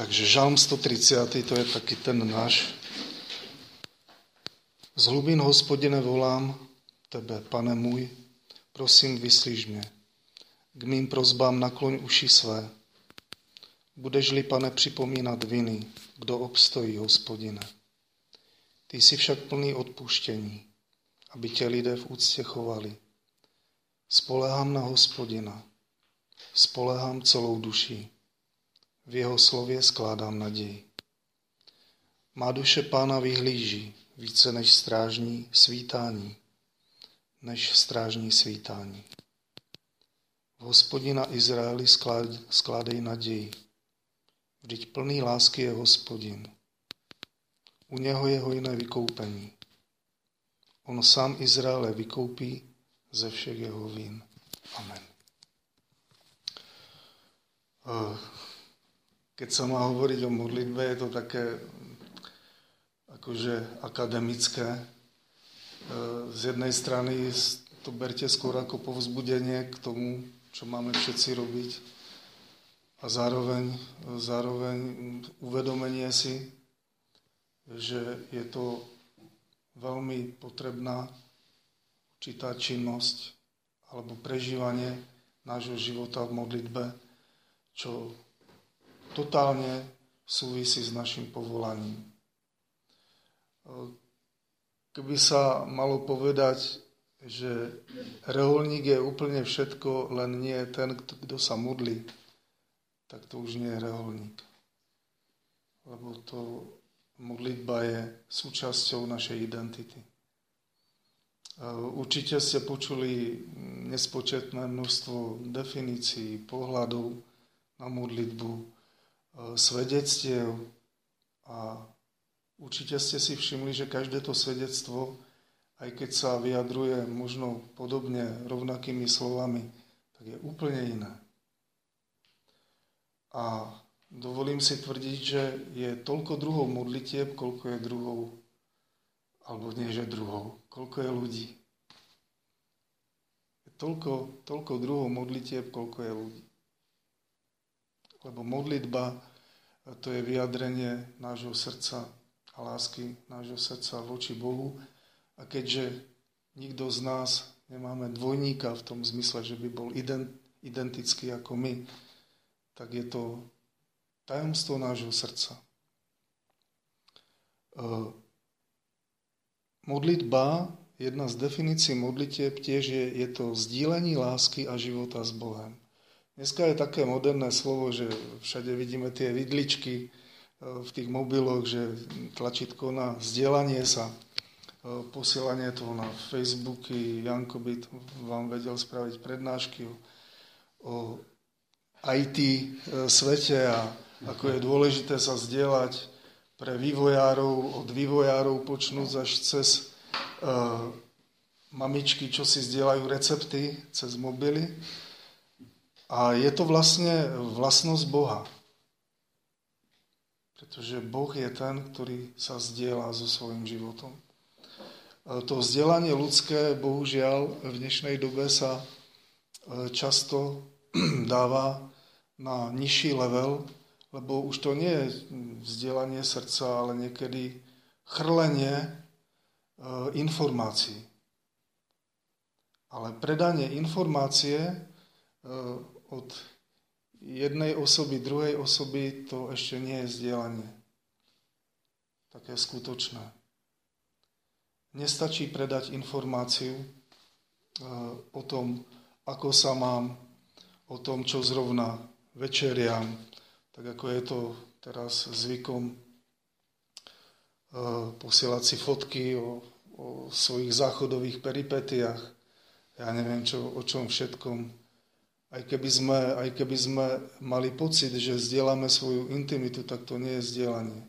Takže Žalm 130, to je taky ten náš. Z hlubin hospodine volám tebe, pane můj, prosím, vyslíž mě. K mým prozbám nakloň uši své. Budeš-li, pane, připomínat viny, kdo obstojí, hospodine. Ty jsi však plný odpuštění, aby tě lidé v úctě chovali. Spolehám na hospodina, spolehám celou duší. V jeho slově skládám naději. Má duše pána vyhlíží více než strážní svítání, než strážní svítání. V hospodina Izraeli skládej naději. Vždyť plný lásky je hospodin. U něho je hojné vykoupení. On sám Izraele vykoupí ze všech jeho vín. Amen. Keď sa má hovoriť o modlitbe, je to také akože akademické. Eh, z jednej strany to berte skôr ako povzbudenie k tomu, čo máme všetci robiť a zároveň, zároveň uvedomenie si, že je to veľmi potrebná určitá činnosť alebo prežívanie nášho života v modlitbe, čo totálne súvisí s našim povolaním. Keby sa malo povedať, že reholník je úplne všetko, len nie ten, kto sa modlí, tak to už nie je reholník. Lebo to modlitba je súčasťou našej identity. Určite ste počuli nespočetné množstvo definícií, pohľadov na modlitbu, svedectiev a určite ste si všimli, že každé to svedectvo, aj keď sa vyjadruje možno podobne rovnakými slovami, tak je úplne iné. A dovolím si tvrdiť, že je toľko druhov modlitieb, koľko je druhov, alebo nie, že druhov, koľko je ľudí. Je toľko, toľko druhov modlitieb, koľko je ľudí. Lebo modlitba to je vyjadrenie nášho srdca a lásky nášho srdca voči Bohu. A keďže nikto z nás nemáme dvojníka v tom zmysle, že by bol identický ako my, tak je to tajomstvo nášho srdca. E, modlitba, jedna z definícií modlitieb tiež je, je to sdílení lásky a života s Bohem. Dneska je také moderné slovo, že všade vidíme tie vidličky e, v tých mobiloch, že tlačítko na vzdielanie sa, e, posielanie toho na Facebooky, Janko by vám vedel spraviť prednášky o, IT svete a ako je dôležité sa zdieľať pre vývojárov, od vývojárov počnúť až cez mamičky, čo si zdieľajú recepty cez mobily. A je to vlastne vlastnosť Boha. Pretože Boh je ten, ktorý sa zdieľa so svojím životom. E, to vzdelanie ľudské, bohužiaľ, v dnešnej dobe sa e, často dáva na nižší level, lebo už to nie je vzdelanie srdca, ale niekedy chrlenie e, informácií. Ale predanie informácie od jednej osoby, druhej osoby, to ešte nie je vzdelanie. Také skutočné. Nestačí predať informáciu e, o tom, ako sa mám, o tom, čo zrovna večeriam, tak ako je to teraz zvykom e, posielať si fotky o, o svojich záchodových peripetiách, ja neviem čo, o čom všetkom. Aj keby, sme, aj keby sme mali pocit, že zdieľame svoju intimitu, tak to nie je zdieľanie.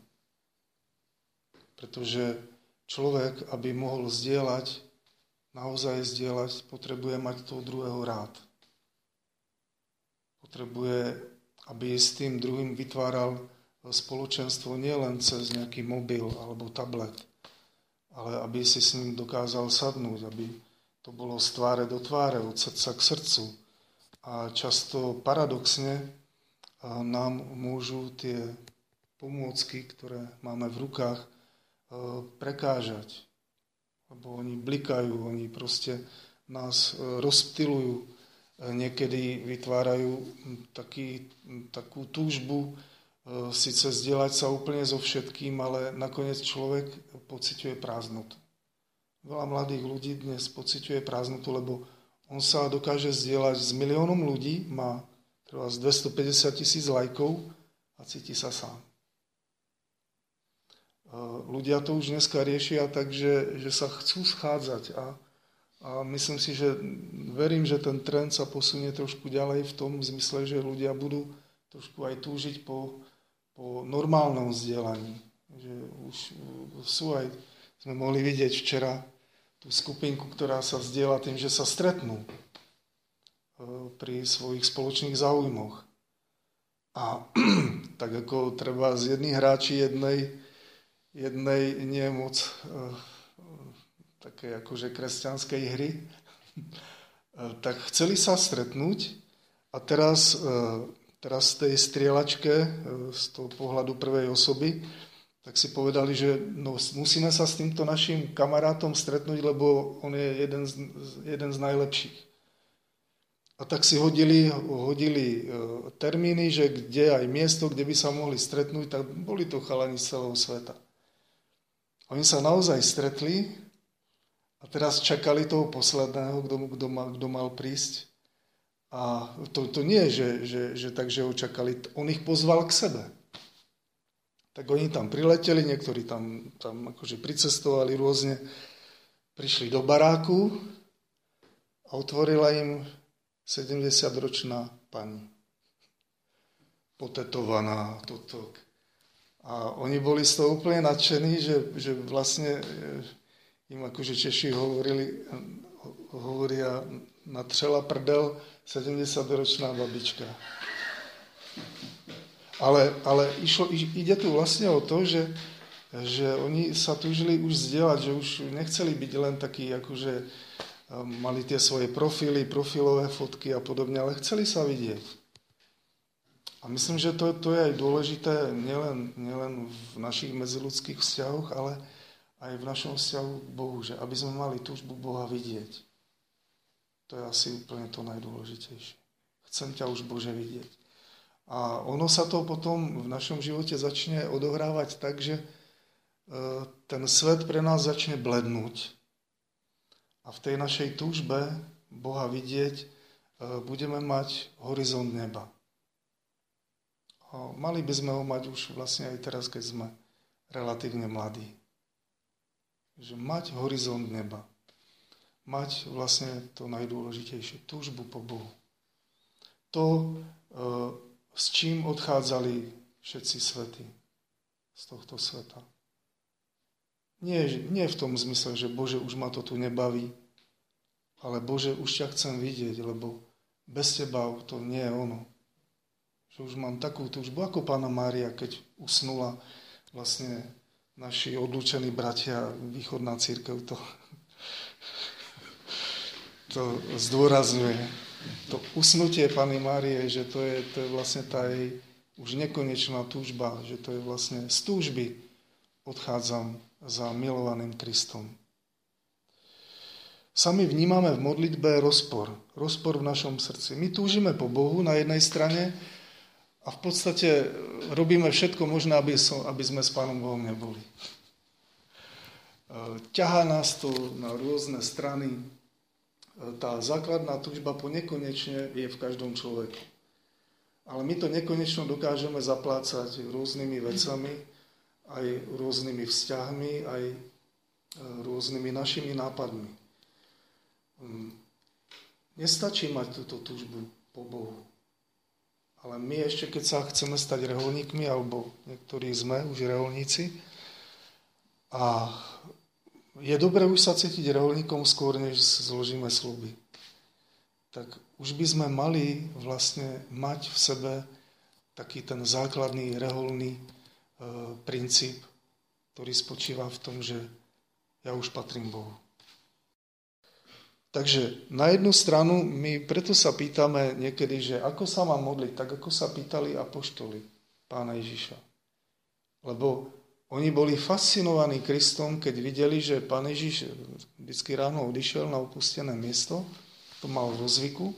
Pretože človek, aby mohol zdieľať, naozaj zdieľať, potrebuje mať toho druhého rád. Potrebuje aby s tým druhým vytváral spoločenstvo nielen cez nejaký mobil alebo tablet, ale aby si s ním dokázal sadnúť, aby to bolo z tváre do tváre, od srdca k srdcu. A často paradoxne nám môžu tie pomôcky, ktoré máme v rukách, e, prekážať. Lebo oni blikajú, oni proste nás rozptilujú, niekedy vytvárajú taký, takú túžbu síce zdieľať sa úplne so všetkým, ale nakoniec človek pociťuje prázdnotu. Veľa mladých ľudí dnes pociťuje prázdnotu, lebo on sa dokáže zdieľať s miliónom ľudí, má treba z 250 tisíc lajkov a cíti sa sám. E, ľudia to už dneska riešia tak, že, že sa chcú schádzať a, a myslím si, že verím, že ten trend sa posunie trošku ďalej v tom zmysle, že ľudia budú trošku aj túžiť po, po normálnom vzdelaní. Že už sú aj, sme mohli vidieť včera tú skupinku, ktorá sa vzdiela tým, že sa stretnú e, pri svojich spoločných záujmoch. A tak ako treba z jedných hráči jednej, jednej nie moc uh, také akože kresťanskej hry, uh, tak chceli sa stretnúť a teraz, teraz z tej strieľačke z toho pohľadu prvej osoby tak si povedali, že no, musíme sa s týmto našim kamarátom stretnúť, lebo on je jeden z, jeden z najlepších. A tak si hodili, hodili e, termíny, že kde aj miesto, kde by sa mohli stretnúť, tak boli to chalani z celého sveta. Oni sa naozaj stretli a teraz čakali toho posledného, kto, kto, mal, kto mal prísť. A to, to nie, že, že, že takže ho čakali, on ich pozval k sebe. Tak oni tam prileteli, niektorí tam, tam akože pricestovali rôzne, prišli do baráku a otvorila im 70-ročná pani. Potetovaná, toto. A oni boli z toho úplne nadšení, že, že vlastne eh, im akože Češi hovorili, hovoria, natřela prdel 70-ročná babička. Ale, ale išlo, ide tu vlastne o to, že, že oni sa túžili už zdieľať, že už nechceli byť len takí, akože um, mali tie svoje profily, profilové fotky a podobne, ale chceli sa vidieť. A myslím, že to, to je aj dôležité nielen, nielen v našich medziludských vzťahoch, ale aj v našom vzťahu k Bohu, že aby sme mali túžbu Boha vidieť. To je asi úplne to najdôležitejšie. Chcem ťa už Bože vidieť. A ono sa to potom v našom živote začne odohrávať tak, že e, ten svet pre nás začne blednúť. A v tej našej túžbe Boha vidieť e, budeme mať horizont neba. A mali by sme ho mať už vlastne aj teraz, keď sme relatívne mladí. Že mať horizont neba. Mať vlastne to najdôležitejšie, túžbu po Bohu. To e, s čím odchádzali všetci svety z tohto sveta. Nie, nie v tom zmysle, že Bože, už ma to tu nebaví, ale Bože, už ťa chcem vidieť, lebo bez teba to nie je ono. Že už mám takú túžbu, ako pána Mária, keď usnula vlastne naši odlučení bratia, východná církev to, to zdôrazňuje to usnutie Pany Márie, že to je, to je vlastne tá jej už nekonečná túžba, že to je vlastne z túžby odchádzam za milovaným Kristom. Sami vnímame v modlitbe rozpor. Rozpor v našom srdci. My túžime po Bohu na jednej strane a v podstate robíme všetko možné, aby, so, aby sme s Pánom Bohom neboli. Ťahá nás to na rôzne strany, tá základná tužba po nekonečne je v každom človeku. Ale my to nekonečno dokážeme zaplácať rôznymi vecami, aj rôznymi vzťahmi, aj e, rôznymi našimi nápadmi. Mm. Nestačí mať túto tužbu po Bohu. Ale my ešte, keď sa chceme stať reholníkmi, alebo niektorí sme už reholníci, a je dobré už sa cítiť reholníkom skôr, než zložíme sluby. Tak už by sme mali vlastne mať v sebe taký ten základný reholný e, princíp, ktorý spočíva v tom, že ja už patrím Bohu. Takže na jednu stranu my preto sa pýtame niekedy, že ako sa mám modliť, tak ako sa pýtali apoštoli pána Ježiša. Lebo oni boli fascinovaní Kristom, keď videli, že Pán Ježiš vždycky ráno odišiel na opustené miesto, to mal vo zvyku,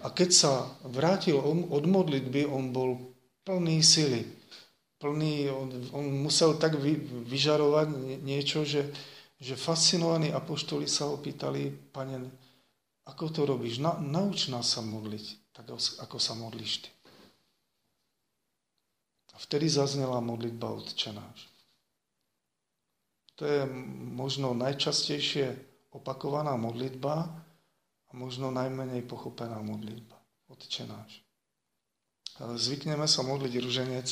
a keď sa vrátil od modlitby, on bol plný sily. Plný, on, on musel tak vy, vyžarovať niečo, že, že fascinovaní apoštoli sa ho pýtali, pane, ako to robíš? Na, nauč nás sa modliť, tak ako sa modlíš ty. A vtedy zaznela modlitba odčenáš. To je možno najčastejšie opakovaná modlitba, a možno najmenej pochopená modlitba. Otče náš. Zvykneme sa modliť ruženec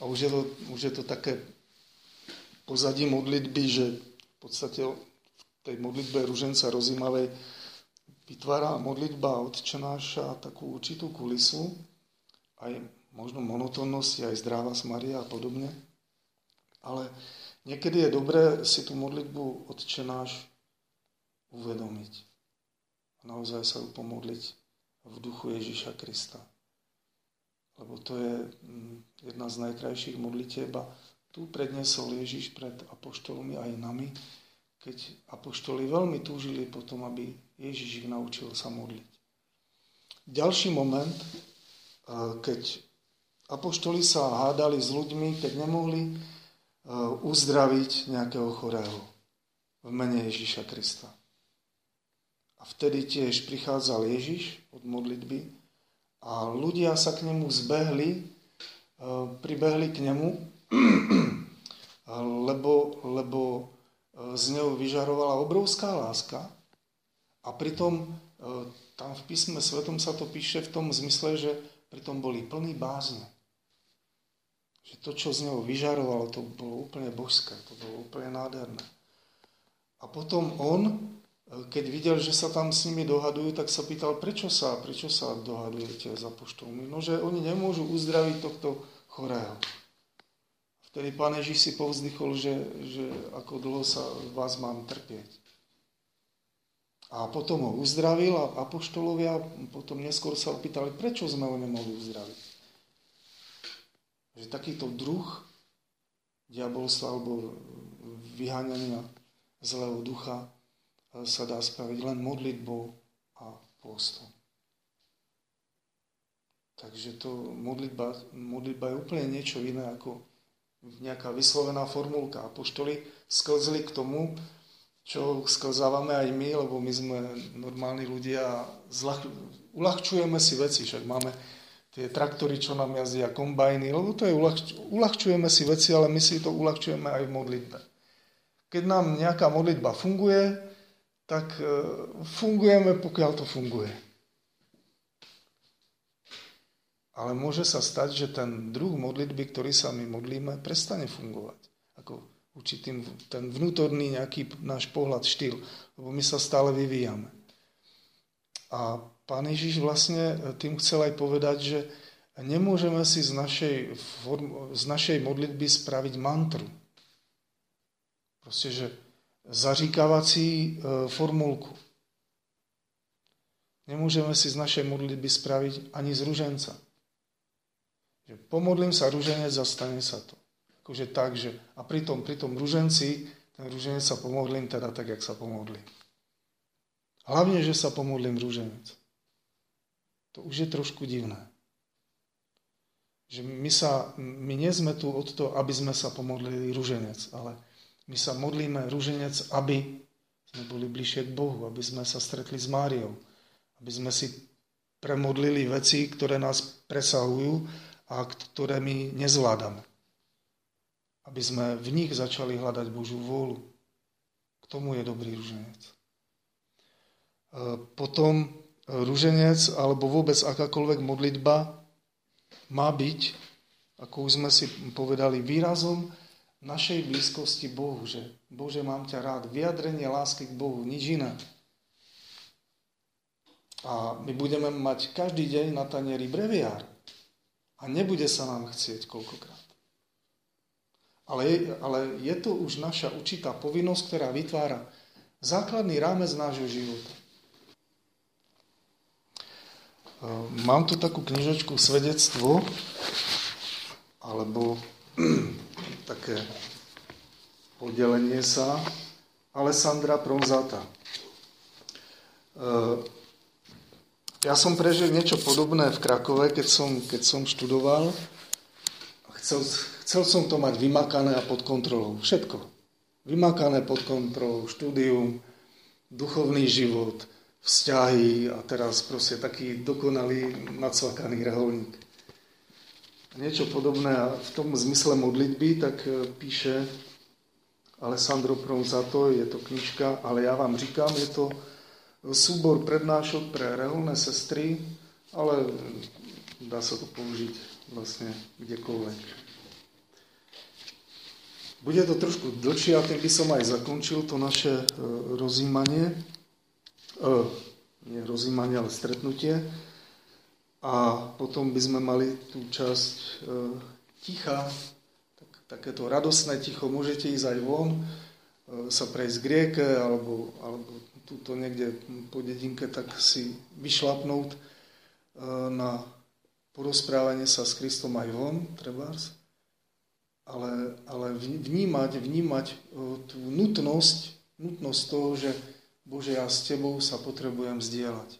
a už je to, už je to také pozadí modlitby, že v podstate v tej modlitbe ruženca rozímavej vytvára modlitba odčenáša takú určitú kulisu, aj možno monotónnosť, aj zdráva Maria a podobne. Ale niekedy je dobré si tú modlitbu odčenáš uvedomiť a naozaj sa pomodliť v duchu Ježíša Krista. Lebo to je mm, jedna z najkrajších modlitieb a tu prednesol Ježíš pred apoštolmi aj nami, keď apoštoli veľmi túžili potom, aby Ježíš ich naučil sa modliť. Ďalší moment, keď apoštoli sa hádali s ľuďmi, keď nemohli uzdraviť nejakého chorého v mene Ježíša Krista. A vtedy tiež prichádzal Ježiš od modlitby a ľudia sa k nemu zbehli, e, pribehli k nemu, lebo, lebo e, z neho vyžarovala obrovská láska a pritom tam v písme svetom sa to píše v tom zmysle, že pritom boli plní bázne. Že to, čo z neho vyžarovalo, to bolo úplne božské, to bolo úplne nádherné. A potom on keď videl, že sa tam s nimi dohadujú, tak sa pýtal, prečo sa, prečo sa dohadujete za poštolmi? No, že oni nemôžu uzdraviť tohto chorého. Vtedy pán Ježiš si povzdychol, že, že ako dlho sa vás mám trpieť. A potom ho uzdravil a apoštolovia potom neskôr sa opýtali, prečo sme ho nemohli uzdraviť. Že takýto druh diabolstva alebo vyháňania zlého ducha sa dá spraviť len modlitbou a postom. Takže to modlitba, modlitba je úplne niečo iné ako nejaká vyslovená formulka. Apoštoli sklzli k tomu, čo sklzávame aj my, lebo my sme normálni ľudia a zľah, uľahčujeme si veci, však máme tie traktory, čo nám jazdia, kombajny, lebo to je uľahč, uľahčujeme si veci, ale my si to uľahčujeme aj v modlitbe. Keď nám nejaká modlitba funguje, tak e, fungujeme, pokiaľ to funguje. Ale môže sa stať, že ten druh modlitby, ktorý sa my modlíme, prestane fungovať. Ako určitým ten vnútorný nejaký náš pohľad, štýl, lebo my sa stále vyvíjame. A pán Ježiš vlastne tým chcel aj povedať, že nemôžeme si z našej, z našej modlitby spraviť mantru. Proste, že zaříkavací e, formulku. Nemôžeme si z našej modlitby spraviť ani z ruženca. Že pomodlím sa ruženec a stane sa to. Akože tak, že a pri tom, pri tom ruženci, ten ruženec sa pomodlím teda tak, jak sa pomodlím. Hlavne, že sa pomodlím ruženec. To už je trošku divné. Že my, sa, my nie sme tu od toho, aby sme sa pomodlili ruženec, ale my sa modlíme rúženec, aby sme boli bližšie k Bohu, aby sme sa stretli s Máriou, aby sme si premodlili veci, ktoré nás presahujú a ktoré my nezvládame. Aby sme v nich začali hľadať Božú vôľu. K tomu je dobrý rúženec. E, potom rúženec alebo vôbec akákoľvek modlitba má byť, ako už sme si povedali, výrazom našej blízkosti Bohu, že Bože, mám ťa rád. Vyjadrenie lásky k Bohu, nič iné. A my budeme mať každý deň na tanieri breviár. A nebude sa nám chcieť koľkokrát. Ale ale je to už naša určitá povinnosť, ktorá vytvára základný rámec nášho života. Mám tu takú knižočku Svedectvo, alebo také podelenie sa Alessandra Pronzata. Eh, ja som prežil niečo podobné v Krakove, keď som, keď som študoval. Chcel, chcel som to mať vymakané a pod kontrolou. Všetko. Vymakané pod kontrolou, štúdium, duchovný život, vzťahy a teraz proste taký dokonalý nacvakaný reholník. Niečo podobné a v tom zmysle modlitby, tak eh, píše Alessandro Pronzato, je to knižka, ale já vám říkám, je to súbor prednášok pre reholné sestry, ale dá sa to použiť vlastne kdekoľvek. Bude to trošku dlhšie a tým by som aj zakončil to naše e, rozímanie. E, nie rozímanie, ale stretnutie. A potom by sme mali tú časť e, ticha, tak, takéto radostné ticho. Môžete ísť aj von, sa prejsť k rieke, alebo, alebo tuto niekde po dedinke, tak si vyšlapnúť e, na porozprávanie sa s Kristom aj von, trebárs, ale, ale vnímať, vnímať e, tú nutnosť, nutnosť toho, že Bože, ja s Tebou sa potrebujem zdieľať.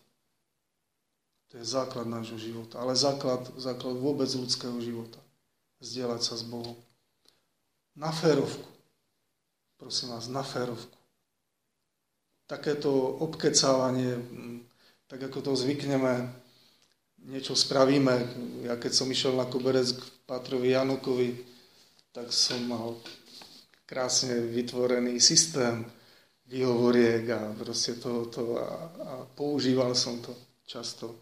To je základ nášho života, ale základ, základ vôbec ľudského života. Zdieľať sa s Bohom. Na férovku. Prosím vás, na férovku takéto obkecávanie, tak ako to zvykneme, niečo spravíme. Ja keď som išiel na koberec k Pátrovi Janokovi, tak som mal krásne vytvorený systém výhovoriek a proste to, to a, a používal som to často.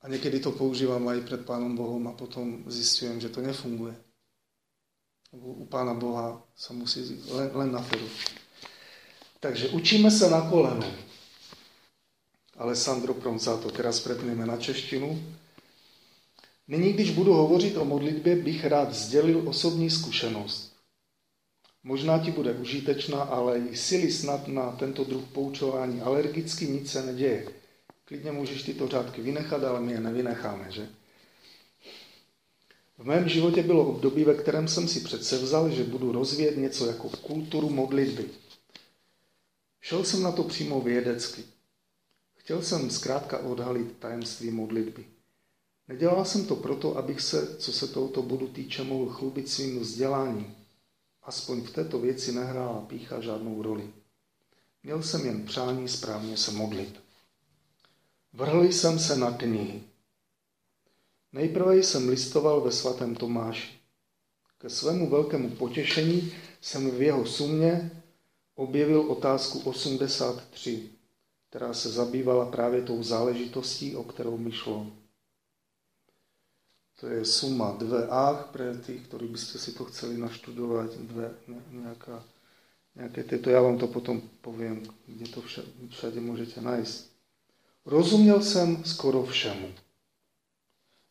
A niekedy to používam aj pred Pánom Bohom a potom zistujem, že to nefunguje. Lebo u Pána Boha sa musí len, len na feru. Takže učíme sa na koleno. Alessandro Proncato, teraz prepneme na češtinu. Nyní, když budu hovořit o modlitbě, bych rád sdělil osobní zkušenost. Možná ti bude užitečná, ale i sily snad na tento druh poučování alergicky nic se neděje. Klidně můžeš tyto řádky vynechat, ale my je nevynecháme, že? V mém životě bylo období, ve kterém jsem si předsevzal, že budu rozvíjet něco jako kulturu modlitby. Šel jsem na to přímo vědecky. Chtěl jsem zkrátka odhalit tajemství modlitby. Nedělal jsem to proto, abych se, co se tohoto bodu týče, mohl chlubit svým vzděláním. Aspoň v této věci nehrála pícha žádnou roli. Měl jsem jen přání správně se modlit. Vrhl jsem se na knihy. Nejprve jsem listoval ve svatém Tomáši. Ke svému velkému potěšení jsem v jeho sumě objevil otázku 83, která se zabývala právě tou záležitostí, o kterou mi šlo. To je suma 2A pre tých, ktorí by ste si to chceli naštudovať, dve, nejaká, nejaké tieto, ja vám to potom poviem, kde to všade, všade môžete nájsť. Rozuměl jsem skoro všemu.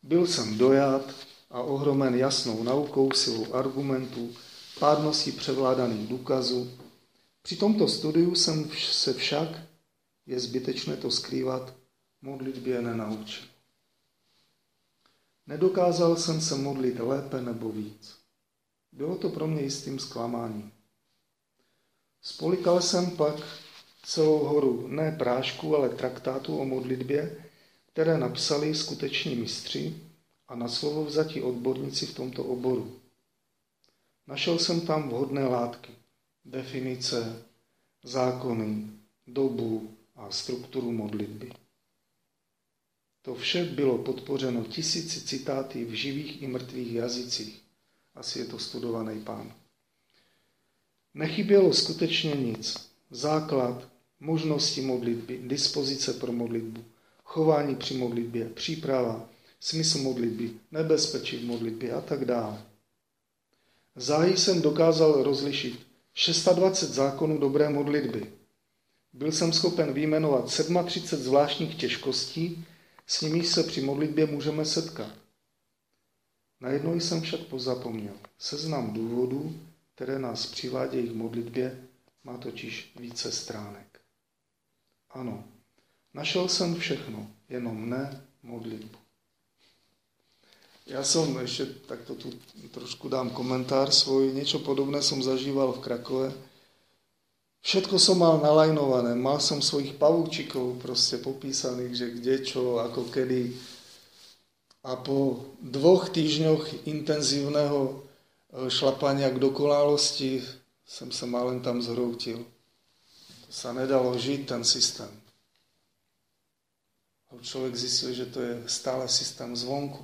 Byl jsem dojat a ohromen jasnou naukou, silou argumentů, pádností převládaných důkazů, při tomto studiu jsem se však, je zbytečné to skrývat, modlitbě nenaučil. Nedokázal jsem se modlit lépe nebo víc. Bylo to pro mě jistým zklamáním. Spolikal jsem pak celou horu ne prášku, ale traktátu o modlitbě, které napsali skuteční mistři a na slovo vzatí odborníci v tomto oboru. Našel jsem tam vhodné látky definice, zákony, dobu a strukturu modlitby. To vše bylo podpořeno tisíci citáty v živých i mrtvých jazycích. Asi je to studovaný pán. Nechybělo skutečně nic. Základ, možnosti modlitby, dispozice pro modlitbu, chování při modlitbě, příprava, smysl modlitby, nebezpečí v modlitbě a tak dále. Záhy jsem dokázal rozlišit 620 zákonů dobré modlitby. Byl jsem schopen vyjmenovat 37 zvláštních těžkostí, s nimi se při modlitbě můžeme setkat. Najednou jsem však pozapomněl. Seznam důvodů, které nás přivádějí k modlitbě, má totiž více stránek. Ano, našel jsem všechno, jenom ne modlitbu. Ja som ešte takto tu trošku dám komentár svoj. Niečo podobné som zažíval v Krakove. Všetko som mal nalajnované. Mal som svojich pavúčikov proste popísaných, že kde, čo, ako, kedy. A po dvoch týždňoch intenzívneho e, šlapania k dokonalosti som sa mal len tam zhroutil. To sa nedalo žiť, ten systém. A človek zistil, že to je stále systém zvonku.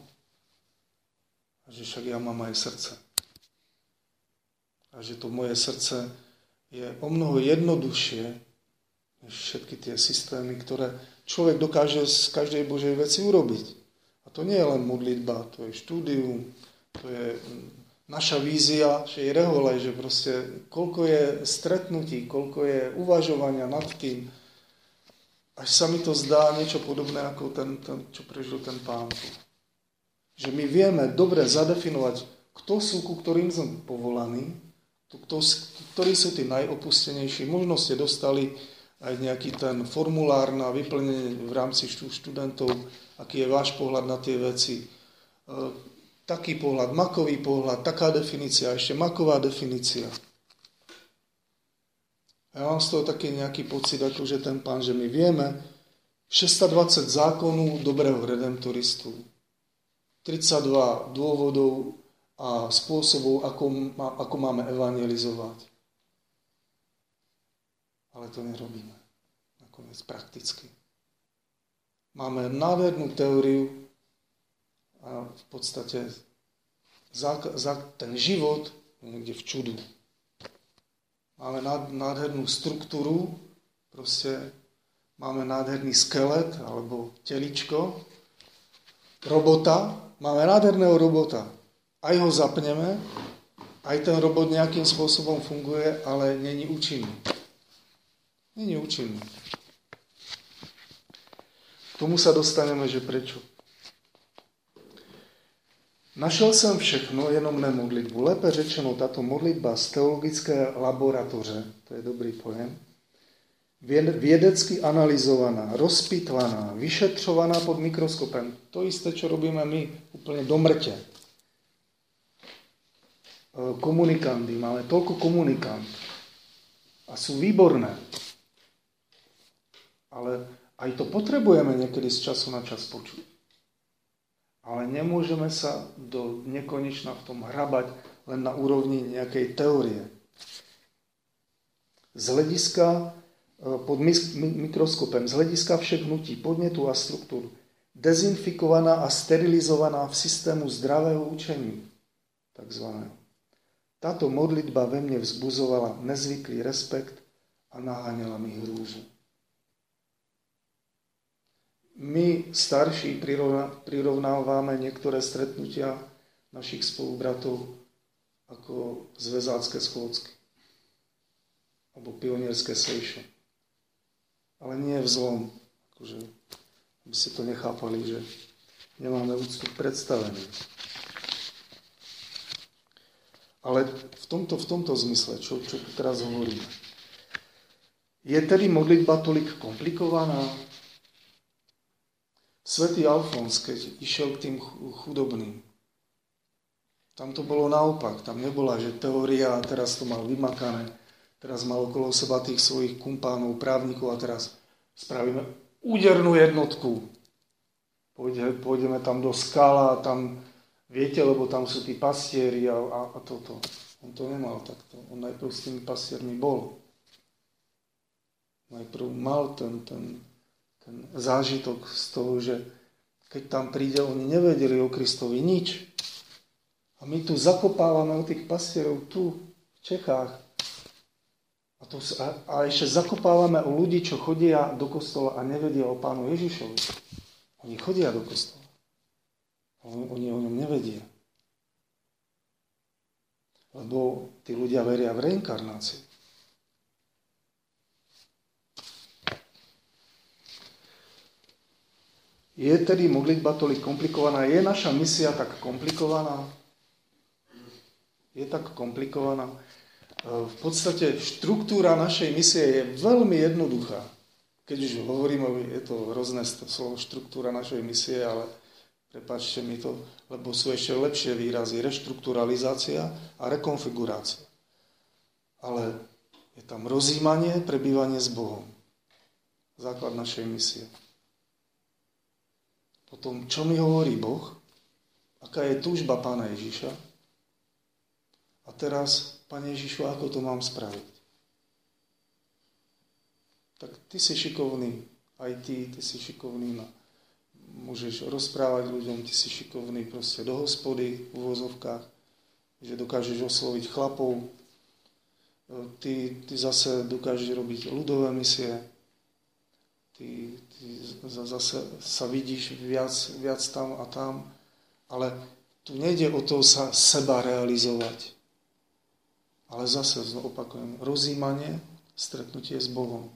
A že však ja mám aj srdce. A že to moje srdce je o mnoho jednoduchšie než všetky tie systémy, ktoré človek dokáže z každej Božej veci urobiť. A to nie je len modlitba, to je štúdium, to je naša vízia, že je rehole, že proste koľko je stretnutí, koľko je uvažovania nad tým, až sa mi to zdá niečo podobné ako ten, ten čo prežil ten pán. Že my vieme dobre zadefinovať, kto sú, ku ktorým sme povolaní, kto, ktorí sú tí najopustenejší. Možno ste dostali aj nejaký ten formulár na vyplnenie v rámci študentov, aký je váš pohľad na tie veci. E, taký pohľad, makový pohľad, taká definícia, ešte maková definícia. Ja mám z toho taký nejaký pocit, ako že ten pán, že my vieme 620 zákonov dobrého redemptoristu, 32 dôvodov a spôsobov, ako, ako máme evangelizovať. Ale to nerobíme. Nakoniec prakticky. Máme nádhernú teóriu a v podstate za, za ten život niekde v čudu. Máme nádhernú struktúru, proste máme nádherný skelet alebo teličko, robota, máme nádherného robota. Aj ho zapneme, aj ten robot nejakým spôsobom funguje, ale není účinný. Není účinný. K tomu sa dostaneme, že prečo. Našiel jsem všechno, jenom ne modlitbu. Lépe řečeno, tato modlitba z teologické laboratoře, to je dobrý pojem, vědecky analyzovaná, rozpitvaná, vyšetřovaná pod mikroskopem. To isté, čo robíme my úplne do mrte. Komunikandy, máme toľko komunikant a sú výborné. Ale aj to potrebujeme niekedy z času na čas počuť. Ale nemôžeme sa do nekonečna v tom hrabať len na úrovni nejakej teórie. Z hľadiska Eh, pod mikroskopem z hlediska všech hnutí, podnětu a struktur, dezinfikovaná a sterilizovaná v systému zdravého učení, takzvaného. Táto modlitba ve mne vzbuzovala nezvyklý respekt a naháňala mi hrúzu. My, starší, prirovnávame niektoré stretnutia našich spolubratov ako zväzácké schôdzky alebo pionierské sejšo ale nie v zlom. Akože, aby ste to nechápali, že nemáme úctu predstavený. Ale v tomto, v tomto zmysle, čo, čo teraz hovoríme. Je tedy modlitba tolik komplikovaná? Svetý Alfons, keď išiel k tým chudobným, tam to bolo naopak. Tam nebola, že teória, teraz to mal vymakané, Teraz mal okolo seba tých svojich kumpánov, právnikov a teraz spravíme údernú jednotku. Pôjde, pôjdeme tam do skala, tam, viete, lebo tam sú tí pastieri a, a, a toto. On to nemal takto. On najprv s tými pastiermi bol. Najprv mal ten, ten, ten zážitok z toho, že keď tam príde, oni nevedeli o Kristovi nič. A my tu zakopávame o tých pastierov tu, v Čechách. A, to, a, a ešte zakopávame o ľudí, čo chodia do kostola a nevedia o pánu Ježišovi. Oni chodia do kostola. Oni, oni o ňom nevedia. Lebo tí ľudia veria v reinkarnáciu. Je tedy modlitba tolik komplikovaná? Je naša misia tak komplikovaná? Je tak komplikovaná? v podstate štruktúra našej misie je veľmi jednoduchá. Keď už hovoríme, je to hrozné slovo štruktúra našej misie, ale Prepačte mi to, lebo sú ešte lepšie výrazy. Reštrukturalizácia a rekonfigurácia. Ale je tam rozímanie, prebývanie s Bohom. Základ našej misie. Potom, čo mi hovorí Boh? Aká je túžba Pána Ježiša? A teraz, Pane Ježišu, ako to mám spraviť? Tak ty si šikovný, aj ty, ty si šikovný na môžeš rozprávať ľuďom, ty si šikovný proste do hospody v uvozovkách, že dokážeš osloviť chlapov, e, ty, ty zase dokážeš robiť ľudové misie, ty, ty zase sa vidíš viac, viac tam a tam, ale tu nejde o to sa seba realizovať, ale zase, opakujem, rozímanie, stretnutie s Bohom.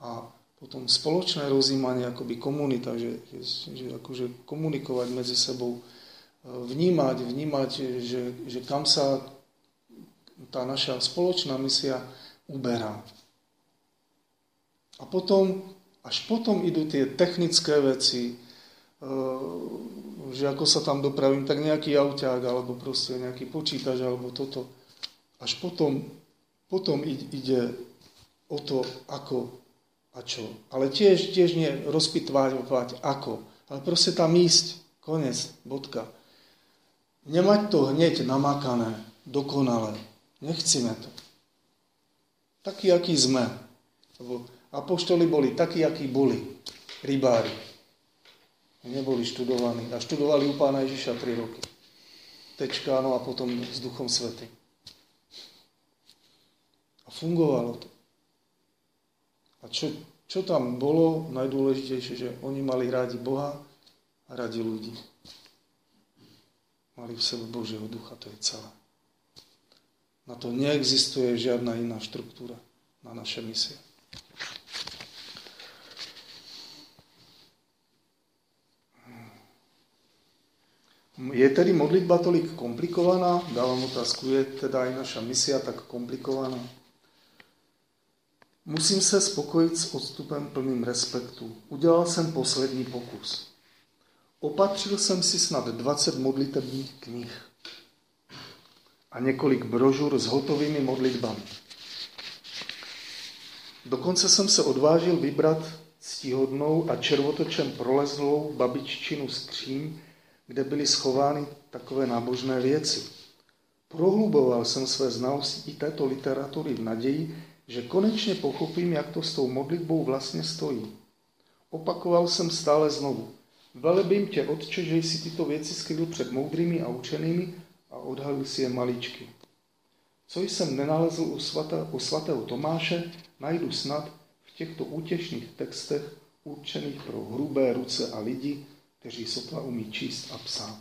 A potom spoločné rozímanie, akoby komunita, že, že, že akože komunikovať medzi sebou, e, vnímať, vnímať, že, že kam sa tá naša spoločná misia uberá. A potom, až potom idú tie technické veci, e, že ako sa tam dopravím, tak nejaký auťák, alebo proste nejaký počítač, alebo toto. Až potom, potom ide o to, ako a čo. Ale tiež, tiež nie rozpitvať ako. Ale proste tam ísť. Konec. Bodka. Nemať to hneď namakané, dokonale. Nechcíme to. Taký, aký sme. Lebo apoštoli boli takí, akí boli. Rybári. Neboli študovaní. A študovali u pána Ježiša 3 roky. Tečka, no a potom s Duchom Svetým. A fungovalo to. A čo, čo tam bolo najdôležitejšie, že oni mali rádi Boha a rádi ľudí. Mali v sebe Božieho ducha, to je celé. Na to neexistuje žiadna iná štruktúra na naše misie. Je tedy modlitba tolik komplikovaná? Dávam otázku, je teda aj naša misia tak komplikovaná? Musím se spokojit s odstupem plným respektu. Udělal jsem poslední pokus. Opatřil jsem si snad 20 modlitebních knih a několik brožur s hotovými modlitbami. Dokonce jsem se odvážil vybrat ctihodnou a červotočem prolezlou babiččinu skříň, kde byly schovány takové nábožné věci. Prohluboval jsem své znalosti této literatury v naději, že konečně pochopím, jak to s tou modlitbou vlastně stojí. Opakoval jsem stále znovu. Velebím tě, Otče, že jsi tyto věci skryl před moudrými a učenými a odhalil si je maličky. Co jsem nenalezl u, svatá, u svatého Tomáše, najdu snad v těchto útěšných textech určených pro hrubé ruce a lidi, kteří sotva umí číst a psát.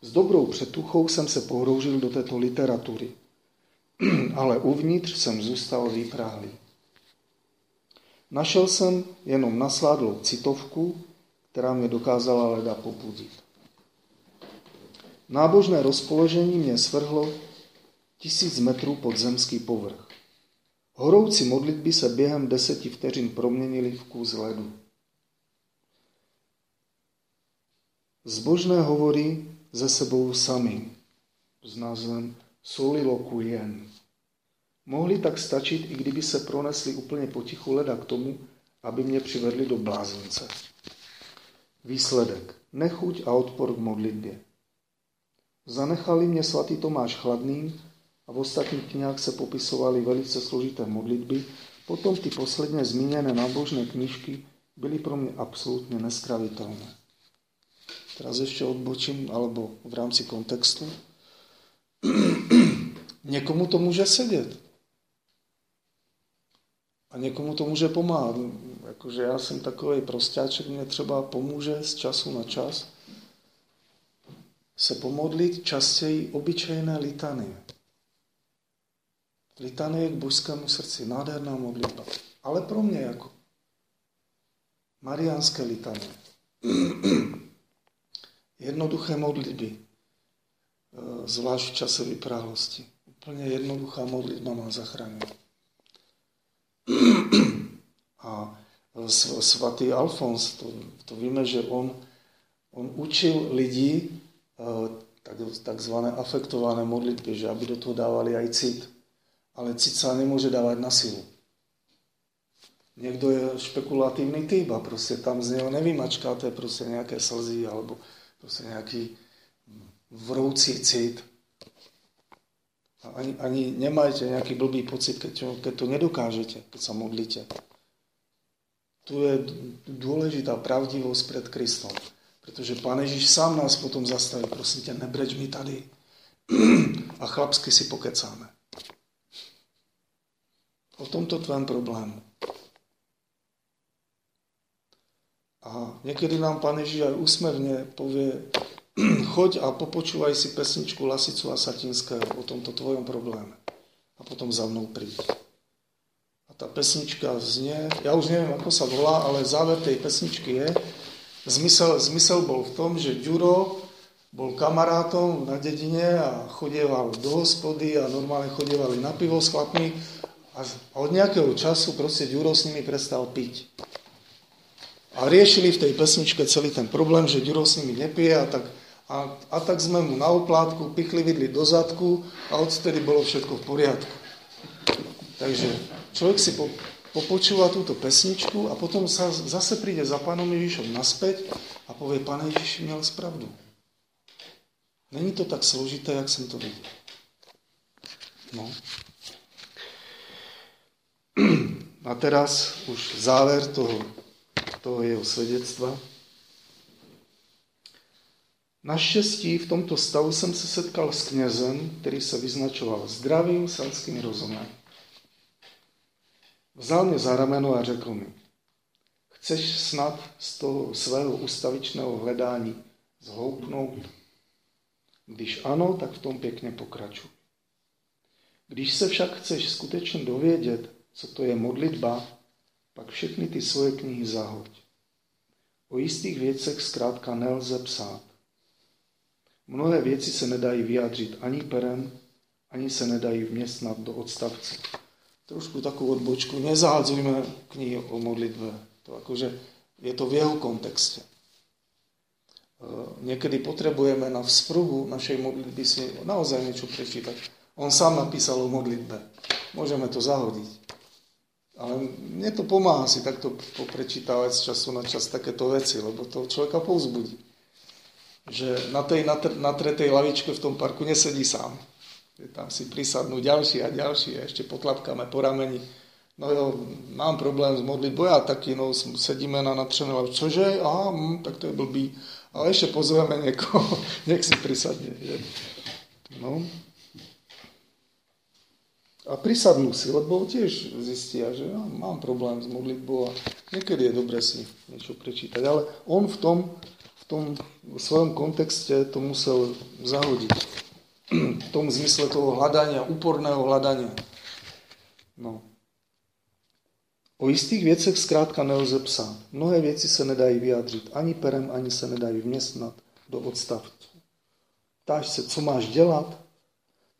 S dobrou přetuchou jsem se pohroužil do této literatury – ale uvnitř jsem zůstal vypráhlý. Našel jsem jenom nasládlou citovku, která mě dokázala leda popudit. Nábožné rozpoložení mě svrhlo tisíc metrů pod zemský povrch. Horoucí modlitby se během deseti vteřin proměnily v kus ledu. Zbožné hovory ze sebou sami s názvem solilokujen. Mohli tak stačit, i kdyby se pronesli úplně potichu leda k tomu, aby mě přivedli do blázence. Výsledek. Nechuť a odpor k modlitbě. Zanechali mě svatý Tomáš chladným a v ostatních knihách se popisovaly velice složité modlitby, potom ty posledně zmíněné nábožné knížky byly pro mě absolutně nestravitelné. Teraz ešte odbočím, alebo v rámci kontextu. Někomu to může sedět. A někomu to může pomáhat. Jakože já jsem takový prostáček, mě třeba pomůže z času na čas se pomodlit častěji obyčejné litanie. Litanie k božskému srdci, nádherná modlitba. Ale pro mě jako mariánské litanie. Jednoduché modlitby, e, zvlášť v čase vypráhlosti. Úplne jednoduchá modlitba má zachrániť. A svatý Alfons, to, to víme, že on, On učil lidi eh, takzvané afektované modlitby, že aby do toho dávali aj cit. Ale cit sa nemôže dávať na silu. Niekto je špekulatívny typ a proste tam z neho nevymačkáte proste nejaké slzy alebo proste nejaký vrúci cit. Ani, ani nemajte nejaký blbý pocit, keď to, keď to nedokážete, keď sa modlíte. Tu je dôležitá pravdivosť pred Kristom. Pretože Pán Ježiš sám nás potom zastaví. Prosím ťa, nebreč mi tady. A chlapsky si pokecáme. O tomto tvém problému. A niekedy nám Pán Ježiš aj úsmevne povie, choď a popočúvaj si pesničku Lasicu a Satinského o tomto tvojom probléme. A potom za mnou príď. A tá pesnička znie, ja už neviem, ako sa volá, ale záver tej pesničky je, zmysel, zmysel bol v tom, že Ďuro bol kamarátom na dedine a chodieval do hospody a normálne chodievali na pivo s chlapmi a od nejakého času proste Ďuro s nimi prestal piť. A riešili v tej pesničke celý ten problém, že Ďuro s nimi nepije a tak, a, a tak sme mu na oplátku pichli vidli do zadku a odtedy bolo všetko v poriadku. Takže človek si po, popočúva túto pesničku a potom sa zase príde za pánom Ježišom naspäť a povie, pán Ježiš měl spravdu. Není to tak složité, jak jsem to videl. No. A teraz už záver toho toho jeho svědectva. Naštěstí v tomto stavu jsem se setkal s knězem, který se vyznačoval zdravým selským rozumem. Vzal mě za rameno a řekl mi, chceš snad z toho svého ustavičného hledání zhoupnout? Když ano, tak v tom pěkně pokračuj. Když se však chceš skutečně dovědět, co to je modlitba, pak všechny ty svoje knihy zahoď. O jistých věcech zkrátka nelze psát. Mnohé věci se nedají vyjádřit ani perem, ani se nedají vměstnat do odstavce. Trošku takovou odbočku. Nezahádzujme knihy o modlitbe. To akože je to v jeho kontexte. Niekedy potrebujeme na vzpruhu našej modlitby si naozaj niečo prečítať. On sám napísal o modlitbe. Môžeme to zahodiť. Ale mne to pomáha si takto poprečítavať z času na čas takéto veci, lebo to človeka povzbudí. Že na tej natretej lavičke v tom parku nesedí sám. Je tam si prisadnú ďalší a ďalší a ešte potlapkáme po rameni. No jo, mám problém s modlitbou, ja taký, no sedíme na natřené lavičke. Čože? Aha, hm, tak to je blbý. Ale ešte pozveme niekoho, nech si prisadne. No, a prisadnú si, lebo tiež zistia, že ja mám problém s modlitbou a niekedy je dobre si niečo prečítať. Ale on v tom, v tom v svojom kontexte to musel zahodiť. V tom zmysle toho hľadania, úporného hľadania. No. O istých věcech zkrátka nelze psát. Mnohé věci se nedají vyjádřit ani perem, ani se nedají vměstnat do odstavců. Ptáš se, co máš dělat?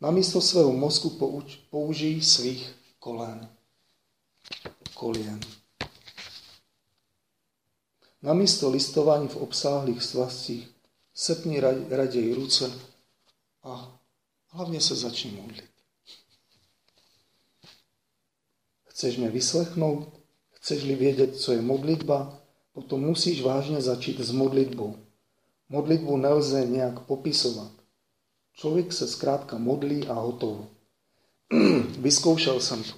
Namísto svého mozku pouč, použij svých kolen. Kolien. Namísto listování v obsáhlých svazcích sepni raději ruce a hlavně se začni modlit. Chceš mě vyslechnout? Chceš-li vědět, co je modlitba? Potom musíš vážně začít s modlitbou. Modlitbu nelze nějak popisovat. Člověk se zkrátka modlí a hotovo. Vyzkoušel jsem to.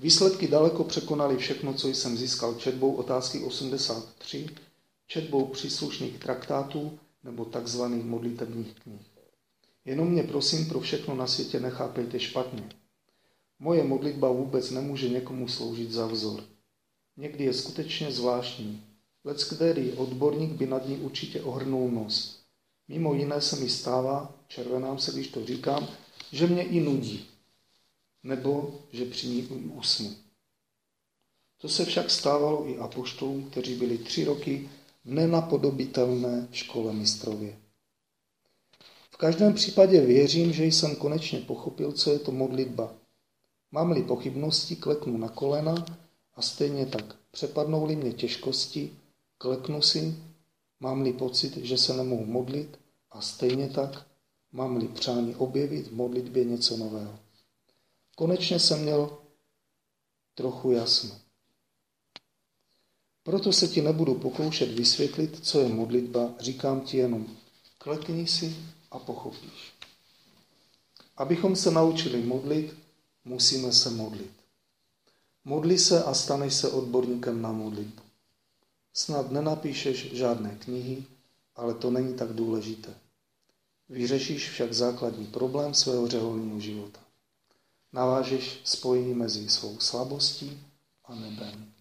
Výsledky daleko překonaly všechno, co jsem získal četbou otázky 83, četbou příslušných traktátů nebo takzvaných modlitebních knih. Jenom mě prosím pro všechno na světě nechápejte špatně. Moje modlitba vůbec nemůže někomu sloužit za vzor. Někdy je skutečně zvláštní. Lec který odborník by nad ní určitě ohrnul nos. Mimo jiné se mi stává, červenám se, když to říkám, že mě i nudí, nebo že při ní usnu. To se však stávalo i apoštolům, kteří byli tři roky v nenapodobitelné škole mistrově. V každém případě věřím, že jsem konečně pochopil, co je to modlitba. Mám-li pochybnosti, kleknu na kolena a stejně tak. Přepadnou-li mě těžkosti, kleknu si Mám-li pocit, že se nemohu modlit a stejně tak mám-li přání objevit v modlitbě něco nového. Konečně jsem měl trochu jasno. Proto se ti nebudu pokoušet vysvětlit, co je modlitba, říkám ti jenom, klekni si a pochopíš. Abychom se naučili modlit, musíme se modlit. Modli se a staneš se odborníkem na modlitbu. Snad nenapíšeš žádné knihy, ale to není tak důležité. Vyřešíš však základní problém svého řeholního života. Navážeš spojení mezi svou slabostí a nebem.